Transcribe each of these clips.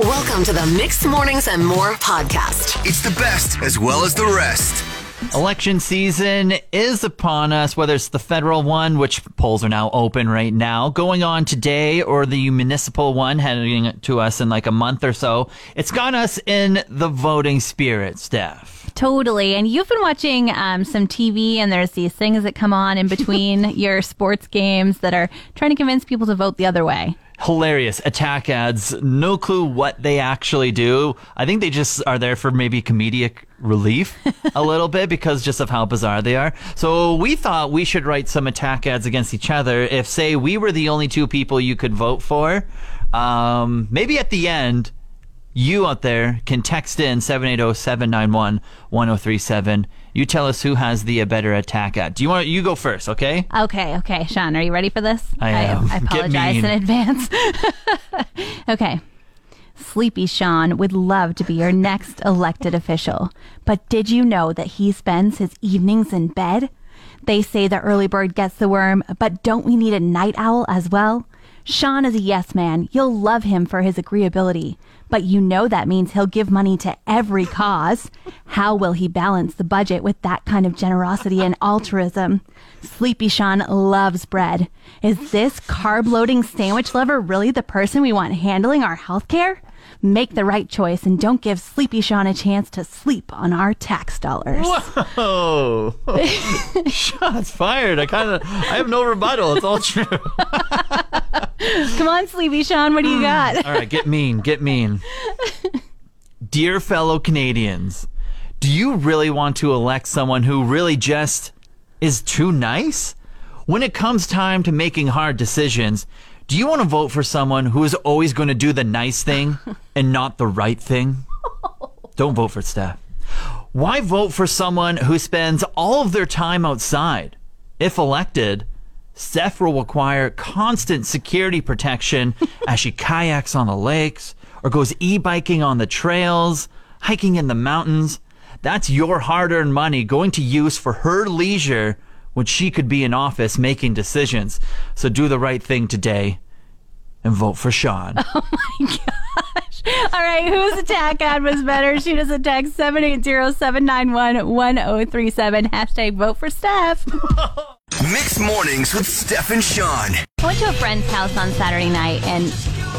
Welcome to the Mixed Mornings and More podcast. It's the best as well as the rest. Election season is upon us, whether it's the federal one, which polls are now open right now, going on today, or the municipal one heading to us in like a month or so. It's got us in the voting spirit, Steph. Totally. And you've been watching um, some TV, and there's these things that come on in between your sports games that are trying to convince people to vote the other way. Hilarious attack ads. No clue what they actually do. I think they just are there for maybe comedic relief a little bit because just of how bizarre they are. So we thought we should write some attack ads against each other. If, say, we were the only two people you could vote for, um, maybe at the end, you out there can text in 780-791-1037. You tell us who has the uh, better attack ad. Do you want you go first, okay? Okay, okay. Sean, are you ready for this? I am. I, Get apologize in advance. okay. Sleepy Sean would love to be your next elected official. But did you know that he spends his evenings in bed? They say the early bird gets the worm, but don't we need a night owl as well? Sean is a yes man. You'll love him for his agreeability. But you know that means he'll give money to every cause. How will he balance the budget with that kind of generosity and altruism? Sleepy Sean loves bread. Is this carb loading sandwich lover really the person we want handling our health care? Make the right choice and don't give Sleepy Sean a chance to sleep on our tax dollars. Oh, shots fired. I kind of, I have no rebuttal. It's all true. Come on, Sleepy Sean, what do you got? Mm, all right, get mean, get mean. Dear fellow Canadians, do you really want to elect someone who really just is too nice? When it comes time to making hard decisions, do you want to vote for someone who is always going to do the nice thing and not the right thing? Don't vote for Steph. Why vote for someone who spends all of their time outside? If elected, Steph will require constant security protection as she kayaks on the lakes or goes e-biking on the trails, hiking in the mountains. That's your hard-earned money going to use for her leisure when she could be in office making decisions. So do the right thing today and vote for Sean. Oh my gosh. All right, whose attack ad was better? Shoot us a text 780-791-1037. Hashtag vote for Steph. Mixed mornings with Steph and Sean. I went to a friend's house on Saturday night, and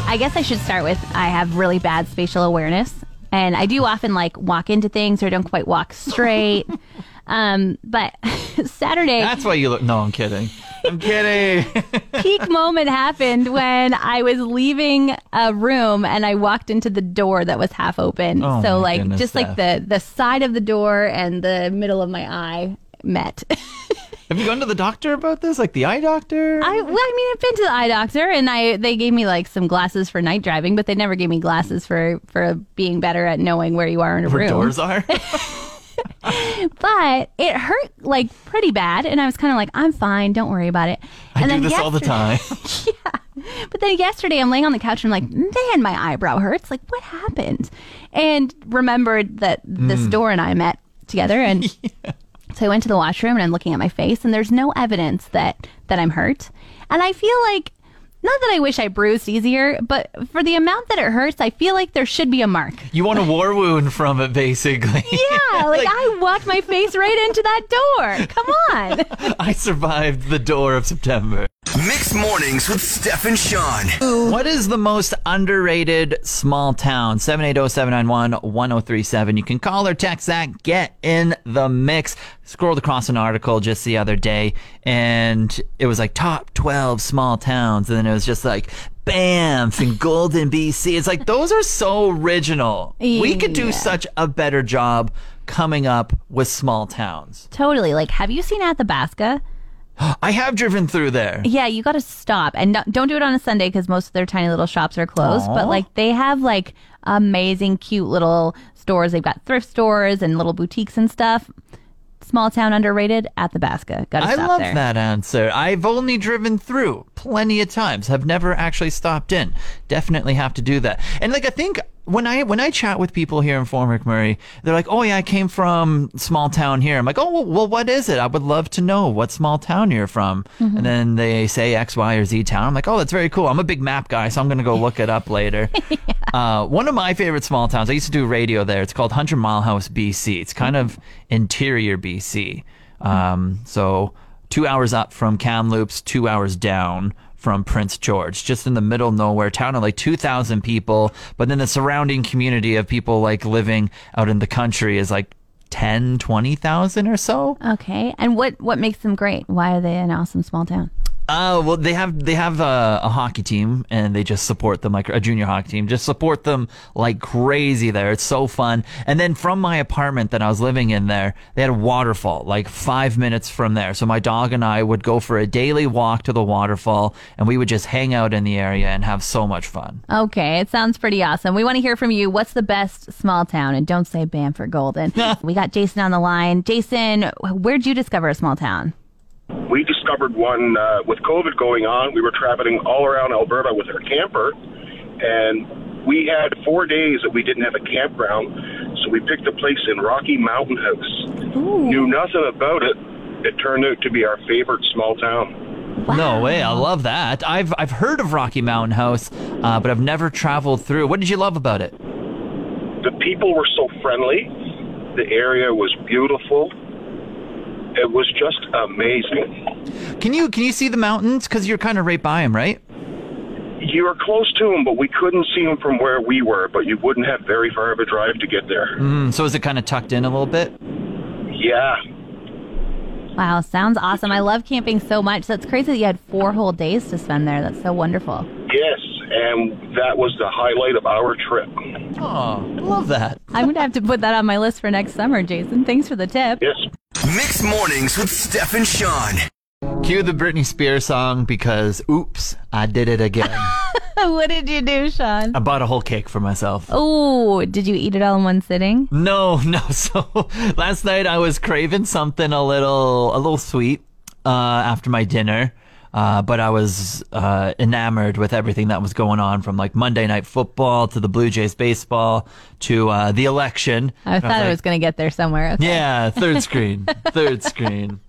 I guess I should start with I have really bad spatial awareness, and I do often like walk into things or don't quite walk straight. um, but Saturday, That's why you look. No, I'm kidding. I'm kidding. peak moment happened when I was leaving a room and I walked into the door that was half open. Oh, so like goodness, just like the the side of the door and the middle of my eye met. Have you gone to the doctor about this? Like the eye doctor? I well, I mean, I've been to the eye doctor, and I they gave me like some glasses for night driving, but they never gave me glasses for for being better at knowing where you are in a Where room. doors are? But it hurt like pretty bad, and I was kind of like, I'm fine, don't worry about it. I and do this all the time. yeah, But then yesterday, I'm laying on the couch and I'm like, man, my eyebrow hurts. Like, what happened? And remembered that this Mm. door and I met together, and so I went to the washroom and I'm looking at my face, and there's no evidence that that I'm hurt. And I feel like. Not that I wish I bruised easier, but for the amount that it hurts, I feel like there should be a mark. You want a war wound from it, basically. Yeah, like, I walked my face right into that door. Come on. I survived the door of September. Mixed mornings with Steph and Sean. What is the most underrated small town? 780-791-1037. You can call or text that. Get in the mix. Scrolled across an article just the other day and it was like top 12 small towns. And then it was just like Banff and Golden, BC. It's like, those are so original. We could do such a better job coming up with small towns. totally. Like, have you seen Athabasca? I have driven through there. Yeah, you got to stop and don't- don't do it on a Sunday because most of their tiny little shops are closed. Aw. But like they have like amazing, cute little stores. They've got thrift stores and little boutiques and stuff. Small town underrated Athabasca. Got to I love there. that answer. I've only driven through plenty of times. Have never actually stopped in. Definitely have to do that. And like I think when I when I chat with people here in Fort McMurray, they're like, "Oh yeah, I came from small town here." I'm like, "Oh well, well what is it? I would love to know what small town you're from." Mm-hmm. And then they say X, Y, or Z town. I'm like, "Oh, that's very cool. I'm a big map guy, so I'm gonna go look it up later." uh, one of my favorite small towns. I used to do radio there. It's called Hundred Mile House, BC. It's kind of interior BC. Um, so two hours up from Kamloops, two hours down from Prince George, just in the middle of nowhere, town of like 2,000 people. But then the surrounding community of people like living out in the country is like 10, 20,000 or so. Okay. And what what makes them great? Why are they an awesome small town? Uh, well, they have they have a, a hockey team, and they just support them like a junior hockey team. Just support them like crazy there. It's so fun. And then from my apartment that I was living in there, they had a waterfall like five minutes from there. So my dog and I would go for a daily walk to the waterfall, and we would just hang out in the area and have so much fun. Okay, it sounds pretty awesome. We want to hear from you. What's the best small town? And don't say Banff or Golden. we got Jason on the line. Jason, where'd you discover a small town? We discovered one uh, with COVID going on. We were traveling all around Alberta with our camper, and we had four days that we didn't have a campground. So we picked a place in Rocky Mountain House. Ooh. Knew nothing about it. It turned out to be our favorite small town. Wow. No way! I love that. I've I've heard of Rocky Mountain House, uh, but I've never traveled through. What did you love about it? The people were so friendly. The area was beautiful. It was just amazing. Can you can you see the mountains? Because you're kind of right by them, right? You were close to them, but we couldn't see them from where we were. But you wouldn't have very far of a drive to get there. Mm, so is it kind of tucked in a little bit? Yeah. Wow, sounds awesome. I love camping so much. That's crazy that you had four whole days to spend there. That's so wonderful. Yes, and that was the highlight of our trip. Oh, I love that. I'm going to have to put that on my list for next summer, Jason. Thanks for the tip. Yes. Mixed mornings with Steph and Sean. Cue the Britney Spears song because, oops, I did it again. what did you do, Sean? I bought a whole cake for myself. Oh, did you eat it all in one sitting? No, no. So last night I was craving something a little, a little sweet uh, after my dinner. Uh, but I was uh, enamored with everything that was going on from like Monday Night Football to the Blue Jays baseball to uh, the election. I thought like, was going to get there somewhere. Okay. Yeah, third screen, third screen.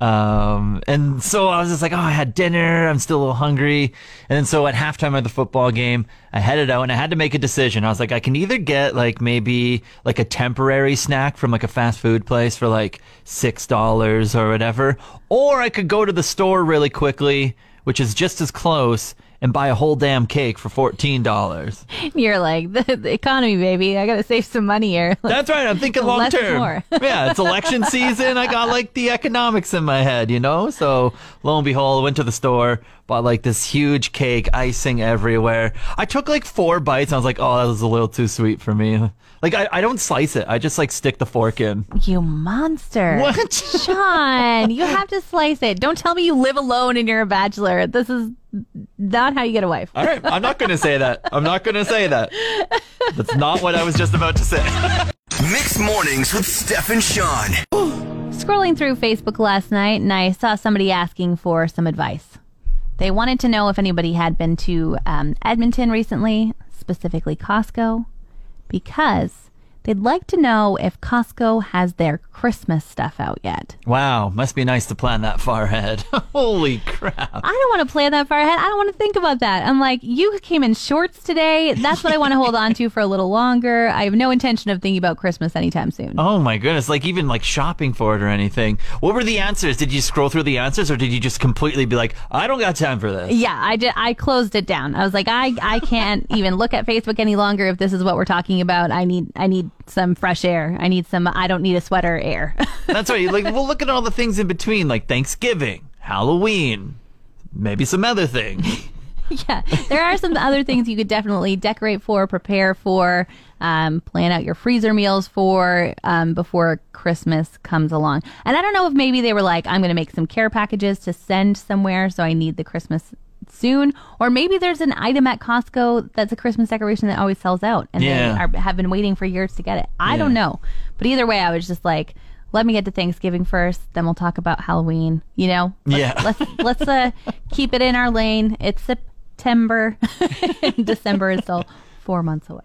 Um, and so I was just like, oh, I had dinner. I'm still a little hungry. And then so at halftime of the football game, I headed out and I had to make a decision. I was like, I can either get like maybe like a temporary snack from like a fast food place for like $6 or whatever, or I could go to the store really quickly, which is just as close and buy a whole damn cake for fourteen dollars. You're like the, the, economy, baby. I gotta save some money here. That's right. I'm thinking long term. yeah, it's election season. I got like the economics in my head, you know. So lo and behold, went to the store, bought like this huge cake, icing everywhere. I took like four bites. And I was like, oh, that was a little too sweet for me. Like I, I don't slice it. I just like stick the fork in. You monster. What? Sean, you have to slice it. Don't tell me you live alone and you're a bachelor. This is not how you get a wife. All right, I'm not going to say that. I'm not going to say that. That's not what I was just about to say. Mixed mornings with Steph and Sean. Scrolling through Facebook last night and I saw somebody asking for some advice. They wanted to know if anybody had been to um, Edmonton recently, specifically Costco, because they'd like to know if Costco has their Christmas stuff out yet. Wow, must be nice to plan that far ahead. Holy crap. I don't want to plan that far ahead. I don't want to think about that. I'm like, you came in shorts today. That's what I want to hold on to for a little longer. I have no intention of thinking about Christmas anytime soon. Oh my goodness, like even like shopping for it or anything. What were the answers? Did you scroll through the answers or did you just completely be like, I don't got time for this? Yeah, I did. I closed it down. I was like, I, I can't even look at Facebook any longer if this is what we're talking about. I need I need some fresh air. I need some. I don't need a sweater air. That's right. Like, well, look at all the things in between, like Thanksgiving, Halloween, maybe some other thing. yeah, there are some other things you could definitely decorate for, prepare for, um, plan out your freezer meals for um, before Christmas comes along. And I don't know if maybe they were like, I'm going to make some care packages to send somewhere, so I need the Christmas soon, or maybe there's an item at Costco that's a Christmas decoration that always sells out, and Yeah. they are, have been waiting for years to get it. I Yeah. don't know, but either way, I was just like. Let me get to Thanksgiving first, then we'll talk about Halloween. You know, let's, Yeah. Let's let's uh, keep it in our lane. It's September, December is still four months away.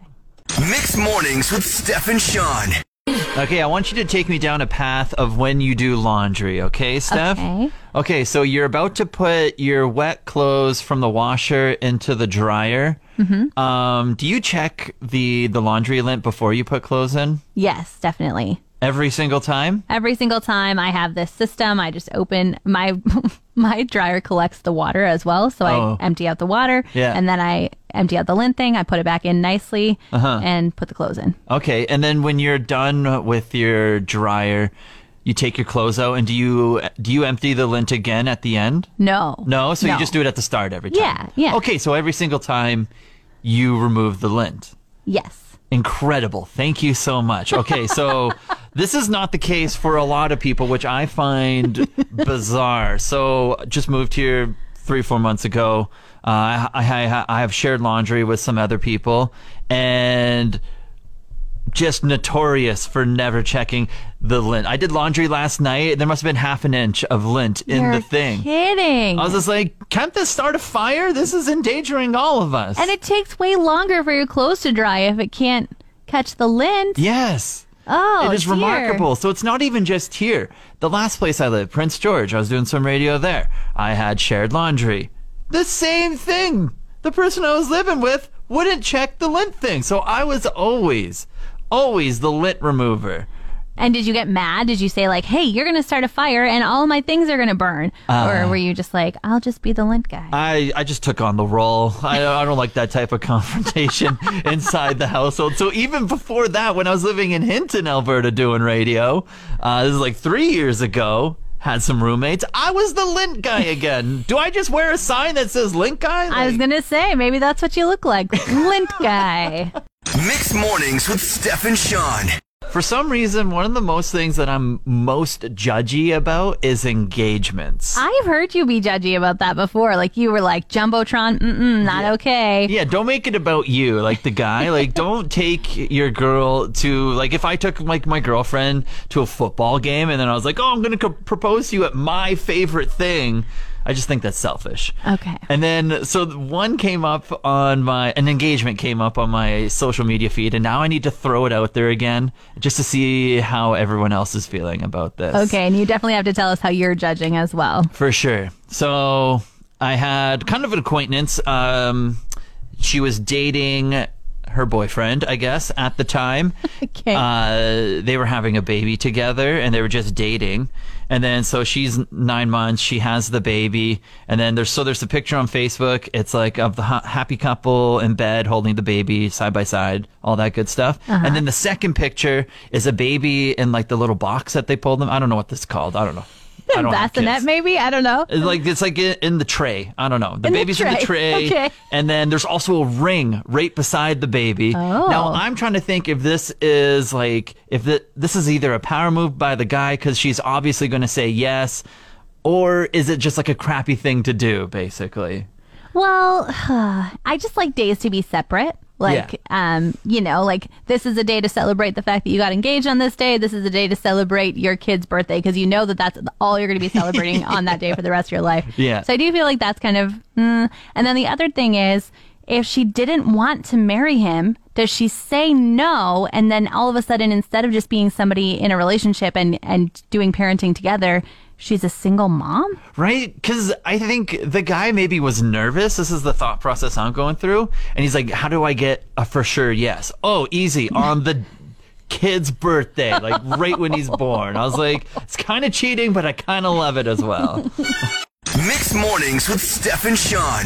Mixed mornings with Steph and Sean. Okay, I want you to take me down a path of when you do laundry, okay, Steph? Okay. Okay, so you're about to put your wet clothes from the washer into the dryer. Mm-hmm. Um, do you check the the laundry lint before you put clothes in Yes, definitely. every single time? Every single time I have this system, I just open my my dryer collects the water as well, so Oh. I empty out the water, Yeah. and then I empty out the lint thing. I put it back in nicely Uh-huh. and put the clothes in. Okay, and then when you're done with your dryer, you take your clothes out, and do you do you empty the lint again at the end? No, No, so you just do it at the start every time. Yeah, yeah. Okay, so every single time you remove the lint. Yes. Incredible. Thank you so much. Okay, so this is not the case for a lot of people, which I find bizarre. So just moved here three, four months ago. Uh, I, I, I have shared laundry with some other people and just notorious for never checking the lint. I did laundry last night. There must have been half an inch of lint in You're the thing. Kidding. I was just like, can't this start a fire? This is endangering all of us. and it takes way longer for your clothes to dry if it can't catch the lint. yes. Oh, it is dear. remarkable. So it's not even just here. The last place I lived, Prince George, I was doing some radio there. I had shared laundry. The same thing. The person I was living with wouldn't check the lint thing. So I was always, always the lint remover. And did you get mad? Did you say like, "Hey, you're going to start a fire and all my things are going to burn," or were you just like, "I'll just be the lint guy"? I, I just took on the role. I, I don't like that type of confrontation inside the household. So even before that, when I was living in Hinton, Alberta, doing radio, uh, this is like three years ago. Had some roommates. I was the lint guy again. Do I just wear a sign that says lint guy? I was gonna say maybe that's what you look like, lint guy. Mixed mornings with Steph and Sean. For some reason, one of the most things that I'm most judgy about is engagements. I've heard you be judgy about that before. Like you were like jumbotron, mm mm, not okay. Yeah, don't make it about you, like the guy. Like, don't take your girl to like. If I took like my girlfriend to a football game and then I was like, "Oh, I'm gonna co- propose to you at my favorite thing," I just think that's selfish. Okay. And then, so one came up on my, an engagement came up on my social media feed, and now I need to throw it out there again just to see how everyone else is feeling about this. Okay, and you definitely have to tell us how you're judging as well. For sure. So I had kind of an acquaintance. Um, she was dating her boyfriend, I guess, at the time. Okay. Uh, they were having a baby together and they were just dating. And then so she's nine months, she has the baby, and then there's so there's a picture on Facebook. It's like of the ha- happy couple in bed holding the baby side by side, all that good stuff. Uh-huh. And then the second picture is a baby in like the little box that they pulled them. I don't know what this is called. I don't know. Have Bassinet, maybe? I don't know. It's like it's like in in the tray. I don't know. The In the baby's in the tray. tray, Okay. and then there's also a ring right beside the baby. Oh. Now I'm trying to think if this is like if the, this is either a power move by the guy because she's obviously going to say yes, or is it just like a crappy thing to do, basically? Well, I just like days to be separate. Like, um, you know, like this is a day to celebrate the fact that you got engaged on this day. This is a day to celebrate your kid's birthday because you know that that's all you're going to be celebrating on that day for the rest of your life. Yeah. So I do feel like that's kind of. Mm. And then the other thing is, if she didn't want to marry him, does she say no? And then all of a sudden, instead of just being somebody in a relationship and and doing parenting together, she's a single mom. Right? Because I think the guy maybe was nervous. This is the thought process I'm going through. And he's like, how do I get a for sure yes? Oh, easy. On the kid's birthday, like right when he's born. I was like, it's kind of cheating, but I kind of love it as well. Mixed mornings with Steph and Sean.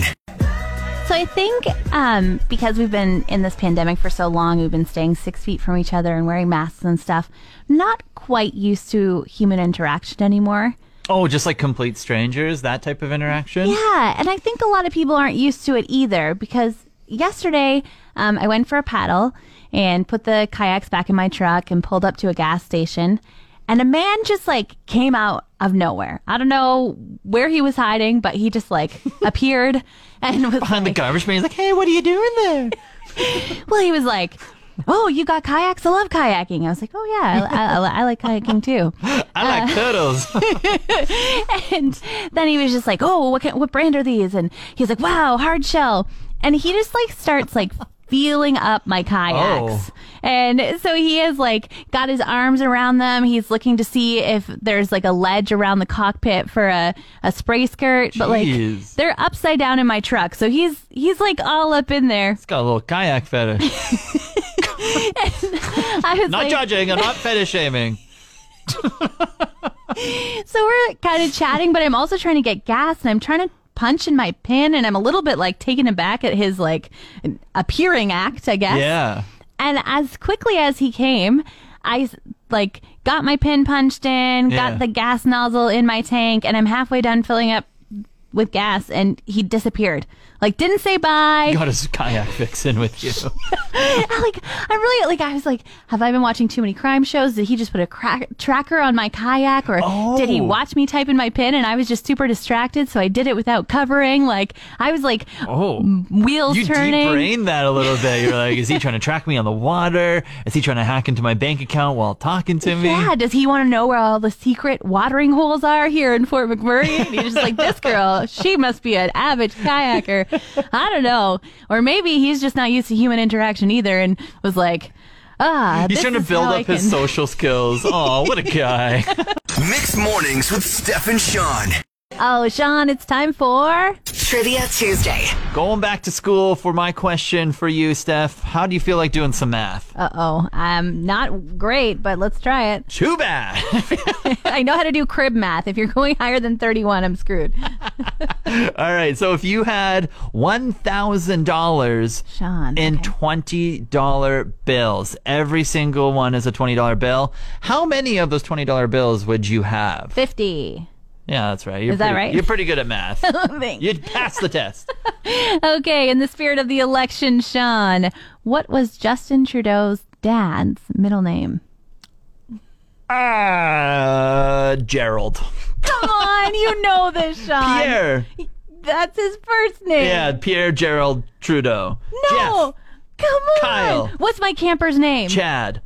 So I think um, because we've been in this pandemic for so long, we've been staying six feet from each other and wearing masks and stuff. Not quite used to human interaction anymore. Oh, just like complete strangers, that type of interaction? Yeah, and I think a lot of people aren't used to it either because yesterday um, I went for a paddle and put the kayaks back in my truck and pulled up to a gas station. And a man just like came out of nowhere. I don't know where he was hiding, but he just like appeared and was Behind the garbage man, he's like, hey, what are you doing there? Well, he was like, "Oh, you got kayaks? I love kayaking." I was like, "Oh yeah, I, I, I like kayaking too." I like uh, turtles. and then he was just like, "Oh, what kind, what brand are these?" And he's like, "Wow, hard shell." And he just like starts like feeling up my kayaks. Oh. And so he has like got his arms around them. He's looking to see if there's like a ledge around the cockpit for a, a spray skirt. But like they're upside down in my truck. So he's he's like all up in there. He's got a little kayak fetish. I was not like, judging. I'm not fetish shaming. So we're kind of chatting, but I'm also trying to get gas and I'm trying to punch in my pin and I'm a little bit like taken aback at his like appearing act, I guess. Yeah. And as quickly as he came, I like got my pin punched in, Yeah. got the gas nozzle in my tank, and I'm halfway done filling up with gas and he disappeared. Like didn't say bye. Got his kayak fixing with you. like I'm really like I was like, have I been watching too many crime shows? Did he just put a crack- tracker on my kayak, or did he Oh. watch me type in my pin? And I was just super distracted, so I did it without covering. Like I was like Oh. wheels You turning. brained that a little bit. You're like, is he trying to track me on the water? Is he trying to hack into my bank account while talking to me? Yeah, does he want to know where all the secret watering holes are here in Fort McMurray? And he's just like, this girl, she must be an avid kayaker. I don't know. Or maybe he's just not used to human interaction either and was like, ah, He's this trying to build how I up his social skills. Oh, what a guy. Mixed mornings with Steph and Sean. Oh, Sean, it's time for. Trivia Tuesday. Going back to school for my question for you, Steph. How do you feel like doing some math? Uh oh. Um, not great, but let's try it. Too bad. I know how to do crib math. If you're going higher than 31, I'm screwed. All right. So if you had $1,000 Sean. in okay. $20 bills, every single one is a $20 bill, how many of those $20 bills would you have? 50. Yeah, that's right. You're Is that pretty- right? You're pretty good at math. Thanks. You'd pass the test. Okay, in the spirit of the election, Sean, what was Justin Trudeau's dad's middle name? Uh, Gerald. Come on, you know this, Sean. Pierre. That's his first name. Yeah, Pierre Gerald Trudeau. No. Come on. Kyle. What's my camper's name? Chad.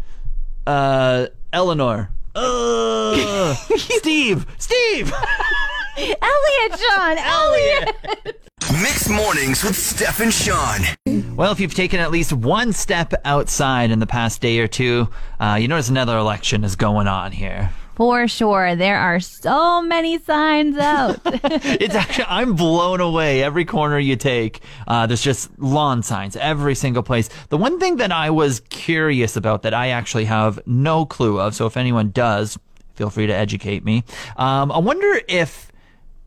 Uh, Eleanor. Uh, Steve. Steve. Elliott, Sean. Elliott. Mixed mornings with Steph and Sean. Well, if you've taken at least one step outside in the past day or two, uh, you notice another election is going on here. For sure. There are so many signs out. It's actually, I'm blown away. Every corner you take, uh, there's just lawn signs, every single place. The one thing that I was curious about that I actually have no clue of, so if anyone does, feel free to educate me. Um, I wonder if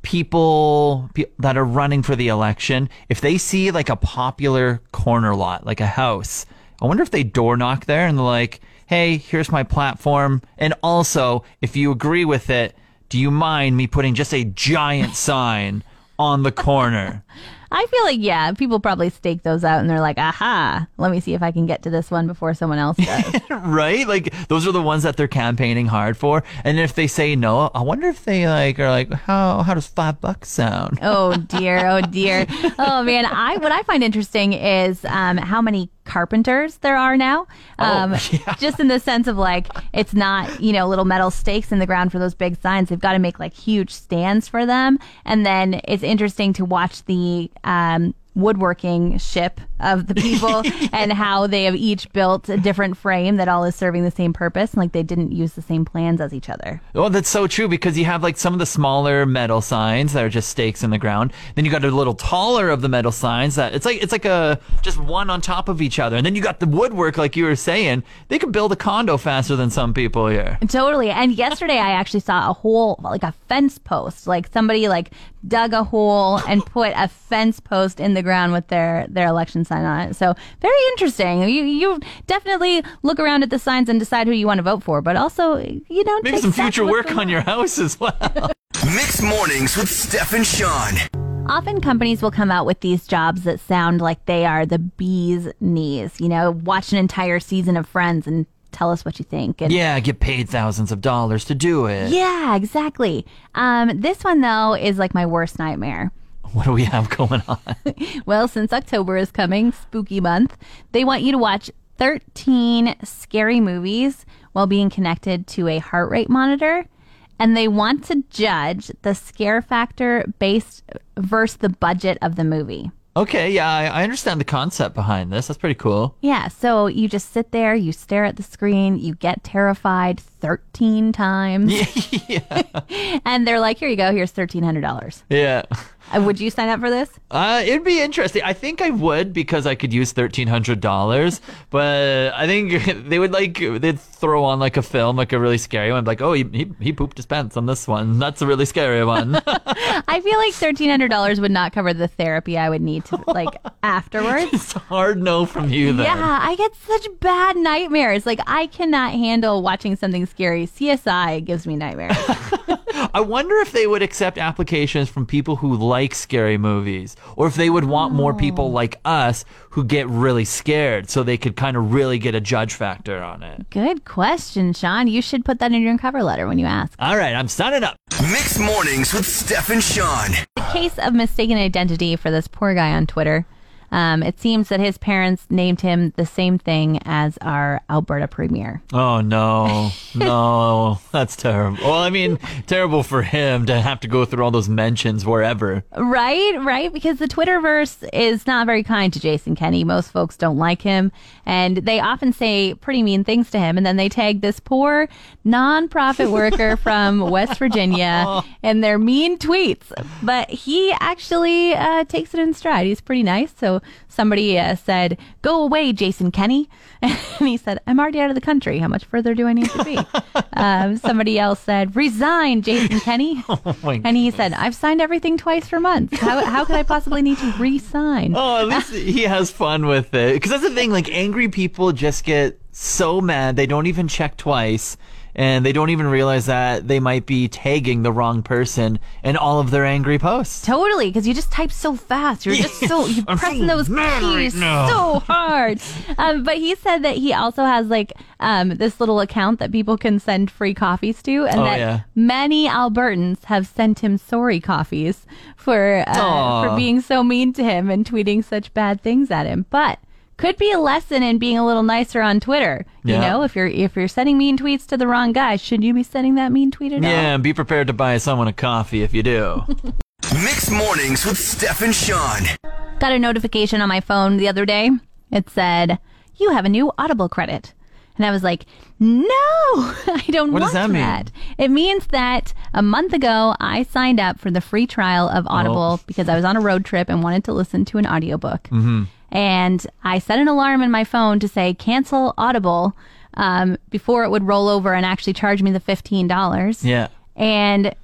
people pe- that are running for the election, if they see like a popular corner lot, like a house, I wonder if they door knock there and they're like, hey, here's my platform. And also, if you agree with it, do you mind me putting just a giant sign on the corner? I feel like, yeah, people probably stake those out and they're like, aha, let me see if I can get to this one before someone else does. right? Like those are the ones that they're campaigning hard for. And if they say no, I wonder if they like are like, how how does five bucks sound? oh dear, oh dear. Oh man, I what I find interesting is um, how many carpenters there are now. Um, yeah. Just in the sense of like, it's not you know little metal stakes in the ground for those big signs. They've got to make like huge stands for them, and then it's interesting to watch the. Um, woodworking ship of the people and how they have each built a different frame that all is serving the same purpose and like they didn't use the same plans as each other Oh, that's so true because you have like some of the smaller metal signs that are just stakes in the ground. Then you got a little taller of the metal signs that it's like it's like a just one on top of each other. And then you got the woodwork, like you were saying. They could build a condo faster than some people here. Totally. And yesterday I actually saw a whole like a fence post. Like somebody like dug a hole and put a fence post in the ground with their their election sign on it. So very interesting. You you definitely look around at the signs and decide who you want to vote for, but also you know Maybe some future work on your house as well. Mixed mornings with Steph and Sean. Often companies will come out with these jobs that sound like they are the bee's knees. You know, watch an entire season of Friends and tell us what you think. And yeah, get paid thousands of dollars to do it. yeah, exactly. Um, this one though is like my worst nightmare. What do we have going on? Well, since October is coming, spooky month, they want you to watch 13 scary movies while being connected to a heart rate monitor. And they want to judge the scare factor based versus the budget of the movie. Okay, yeah, I, I understand the concept behind this. That's pretty cool. Yeah, so you just sit there, you stare at the screen, you get terrified 13 times. yeah. and they're like, here you go, here's $1,300. Yeah. Uh, Would you sign up for this? Uh, it'd be interesting. I think I would because I could use thirteen hundred dollars. But I think they would like they'd throw on like a film, like a really scary one, like oh he he, he pooped his pants on this one. That's a really scary one. I feel like $1,300 would not cover the therapy I would need to, like, afterwards. it's a hard no from you then. Yeah, I get such bad nightmares. Like, I cannot handle watching something scary. CSI gives me nightmares. I wonder if they would accept applications from people who like scary movies, or if they would want more people hmm. like us who get really scared, so they could kind of really get a judge factor on it. Good question, Sean. You should put that in your cover letter when you ask. All right, I'm signing up. Mixed mornings with Steph and Sean. The case of mistaken identity for this poor guy on Twitter. Um, it seems that his parents named him the same thing as our Alberta premier. Oh no, no, that's terrible. Well, I mean, terrible for him to have to go through all those mentions wherever. Right, right. Because the Twitterverse is not very kind to Jason Kenney. Most folks don't like him, and they often say pretty mean things to him. And then they tag this poor nonprofit worker from West Virginia in their mean tweets. But he actually uh, takes it in stride. He's pretty nice. So somebody uh, said, "Go away, Jason Kenney," and he said, "I'm already out of the country. How much further do I need to be?" um, somebody else said, "Resign, Jason Kenney," my and he said, "I've signed everything twice for months. How how could I possibly need to re-sign?" Oh, at least he has fun with it. Because that's the thing. Like angry people just get so mad they don't even check twice. And they don't even realize that they might be tagging the wrong person in all of their angry posts. Totally, because you just type so fast. You're just so you're pressing those mad right keys so hard. Um, but he said that he also has like um, this little account that people can send free coffees to, and Oh, that yeah. many Albertans have sent him sorry coffees for uh, for being so mean to him and tweeting such bad things at him. But could be a lesson in being a little nicer on Twitter. You Yeah. know, if you're if you're sending mean tweets to the wrong guy, should you be sending that mean tweet at all? Yeah, and be prepared to buy someone a coffee if you do. Mixed mornings with Steph and Sean. got a notification on my phone the other day. It said, "You have a new Audible credit." And I was like, "No, I don't What want does that mean? It means that a month ago I signed up for the free trial of Audible Oh. because I was on a road trip and wanted to listen to an audiobook. Mm-hmm. And I set an alarm in my phone to say cancel Audible um, before it would roll over and actually charge me the fifteen dollars yeah. and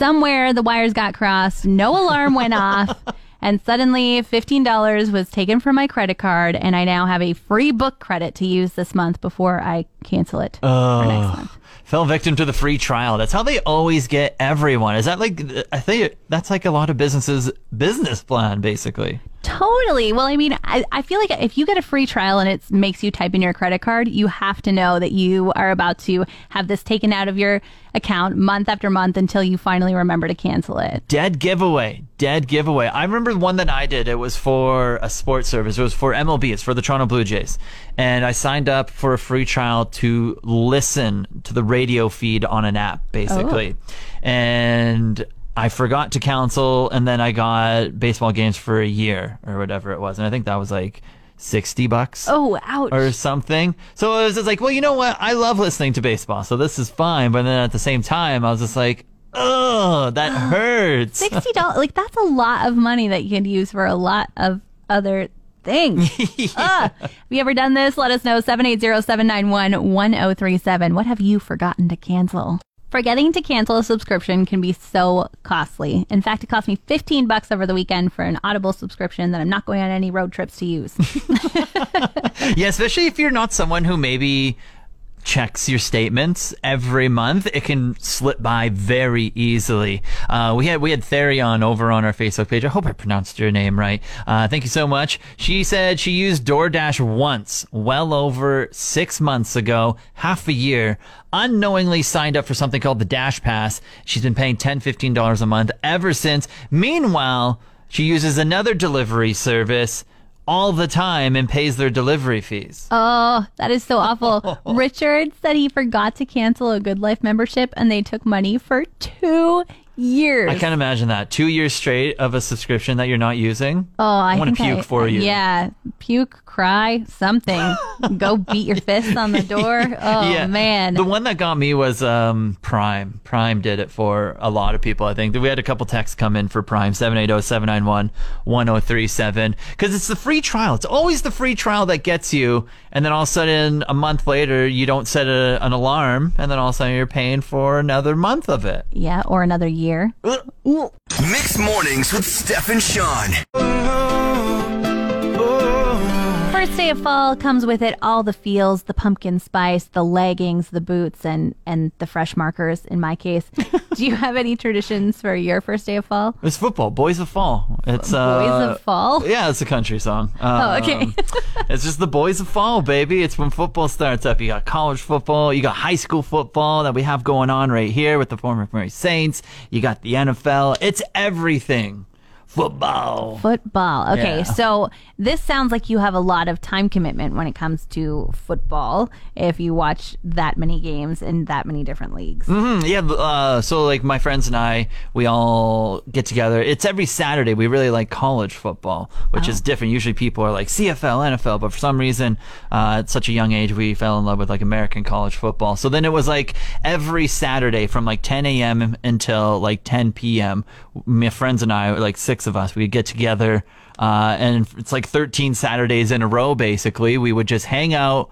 somewhere the wires got crossed, no alarm went off, and suddenly $15 was taken from my credit card, and I now have a free book credit to use this month before I cancel it for next month. Fell victim to the free trial. That's how they always get everyone. Is that like, I think that's like a lot of businesses' business plan, basically. Totally. Well, I mean, I, I feel like if you get a free trial and it makes you type in your credit card, you have to know that you are about to have this taken out of your account month after month until you finally remember to cancel it. Dead giveaway. Dead giveaway. I remember one that I did. It was for a sports service. It was for MLB. It's for the Toronto Blue Jays. And I signed up for a free trial to listen to the radio feed on an app, basically. Oh. And I forgot to cancel. And then I got baseball games for a year or whatever it was. And I think that was like 60 bucks Oh, ouch. or something. So it was just like, well, you know what? I love listening to baseball, so this is fine. But then at the same time, I was just like, ugh, that hurts. sixty dollars like that's a lot of money that you can use for a lot of other things. Ugh. Have you ever done this? Let us know 780-791-1037. What have you forgotten to cancel? Forgetting to cancel a subscription can be so costly. In fact, it cost me 15 bucks over the weekend for an Audible subscription that I'm not going on any road trips to use. yeah, especially if you're not someone who maybe checks your statements every month, it can slip by very easily. Uh, we had we had Therion over on our Facebook page. I hope I pronounced your name right. Uh, thank you so much. She said she used DoorDash once, well over six months ago, half a year. Unknowingly signed up for something called the DashPass. She's been paying $10, $15 a month ever since. Meanwhile, she uses another delivery service all the time and pays their delivery fees. Oh, that is so awful. Richard said he forgot to cancel a GoodLife membership and they took money for two years. I can't imagine that. Two years straight of a subscription that you're not using. Oh, I, want to puke I- for you. Yeah, puke, cry, something. Go beat your fist on the door. Oh yeah. man. The one that got me was um, Prime. Prime did it for a lot of people, I think. We had a couple texts come in for Prime, 780-791-1037. Because it's the free trial. It's always the free trial that gets you. And then all of a sudden, a month later, you don't set a, an alarm. And then all of a sudden, you're paying for another month of it. yeah, or another year. Mixed mornings with Steph and Sean. First day of fall comes with it all the feels, the pumpkin spice, the leggings, the boots, and and the fresh markers. In my case, do you have any traditions for your first day of fall? It's football. Boys of Fall. It's uh, Boys of fall. Yeah, it's a country song. Oh, okay. Um, it's just the boys of fall, baby. It's when football starts up. You got college football, you got high school football that we have going on right here with the former Mary Saints. You got the NFL. It's everything. Football. Football. Okay, Yeah. so this sounds like you have a lot of time commitment when it comes to football. If you watch that many games in that many different leagues. Hmm, yeah, uh, so like my friends and I, we all get together. It's every Saturday. We really like college football, which is different. Usually people are like CFL, NFL, but for some reason, uh, at such a young age, we fell in love with like American college football. So then it was like every Saturday from like 10 a.m. until like 10 p.m. My friends and I, like six of us, we'd get together. Uh, and it's like 13 Saturdays in a row, basically. We would just hang out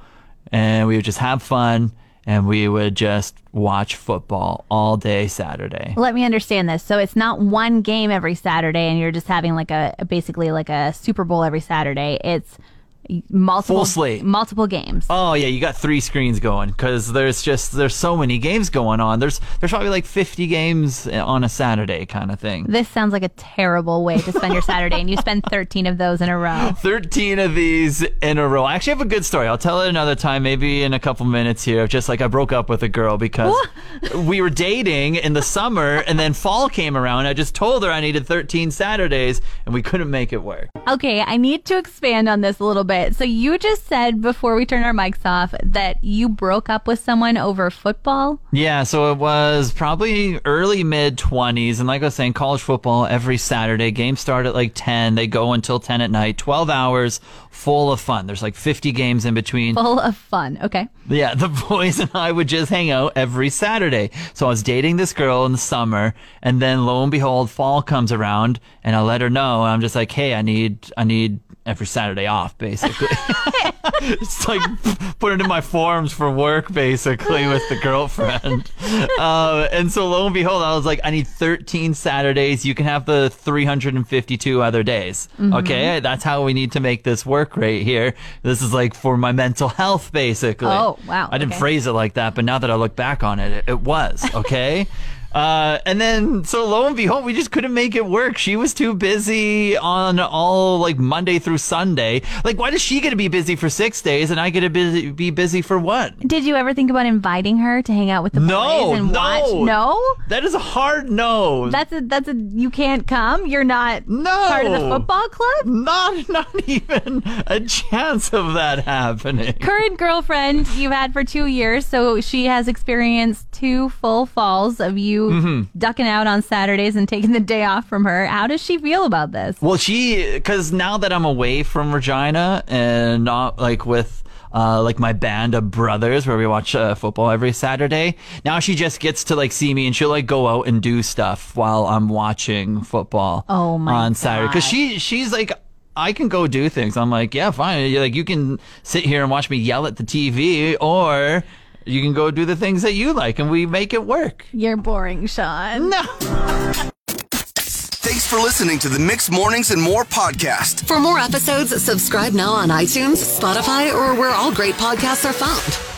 and we would just have fun and we would just watch football all day Saturday. Let me understand this. So it's not one game every Saturday, and you're just having like a basically like a Super Bowl every Saturday. It's multiple Full slate. multiple games. Oh yeah, you got three screens going because there's just there's so many games going on. There's there's probably like 50 games eh, on a Saturday kind of thing. This sounds like a terrible way to spend your Saturday, and you spend 13 of those in a row. 13 of these in a row. I actually have a good story. I'll tell it another time, maybe in a couple minutes here. Just like I broke up with a girl because we were dating in the summer and then fall came around. I just told her I needed 13 Saturdays and we couldn't make it work. Okay, I need to expand on this a little bit. So you just said before we turn our mics off that you broke up with someone over football. Yeah, so it was probably early mid 20s. And like I was saying, college football every Saturday. Games start at like 10. They go until 10 at night. 12 hours full of fun. There's like 50 games in between. Full of fun. Okay. Yeah, the boys and I would just hang out every Saturday. So I was dating this girl in the summer, and then lo and behold, fall comes around, and I let her know. And I'm just like, hey, I need, I need every Saturday off, basically. it's like putting in my forms for work, basically, with the girlfriend. Uh, and so lo and behold, I was like, I need 13 Saturdays. You can have the 352 other days. Okay, that's how we need to make this work right here. This is like for my mental health, basically. Oh, wow, I didn't okay. phrase it like that, but now that I look back on it, it, it was okay. Uh, and then, so lo and behold, we just couldn't make it work. She was too busy on all like Monday through Sunday. Like, why does she get to be busy for six days and I get to busy, be busy for what? Did you ever think about inviting her to hang out with the No, boys and no. watch? No. That is a hard no. That's a that's a you can't come. You're not No. part of the football club. not, not even a chance of that happening. Current girlfriend you've had for two years, so she has experienced two full falls of you Mm-hmm. ducking out on Saturdays and taking the day off from her. How does she feel about this? Well, she, because now that I'm away from Regina and not like with. Uh, like my band of brothers where we watch uh, football every Saturday. Now she just gets to like see me and she'll like go out and do stuff while I'm watching football Oh, my on Saturday. Cause she, she's like, I can go do things. I'm like, yeah, fine. You're like, you can sit here and watch me yell at the TV or you can go do the things that you like and we make it work. You're boring, Sean. No. Thanks for listening to the Mixed Mornings and More podcast. For more episodes, subscribe now on iTunes, Spotify, or where all great podcasts are found.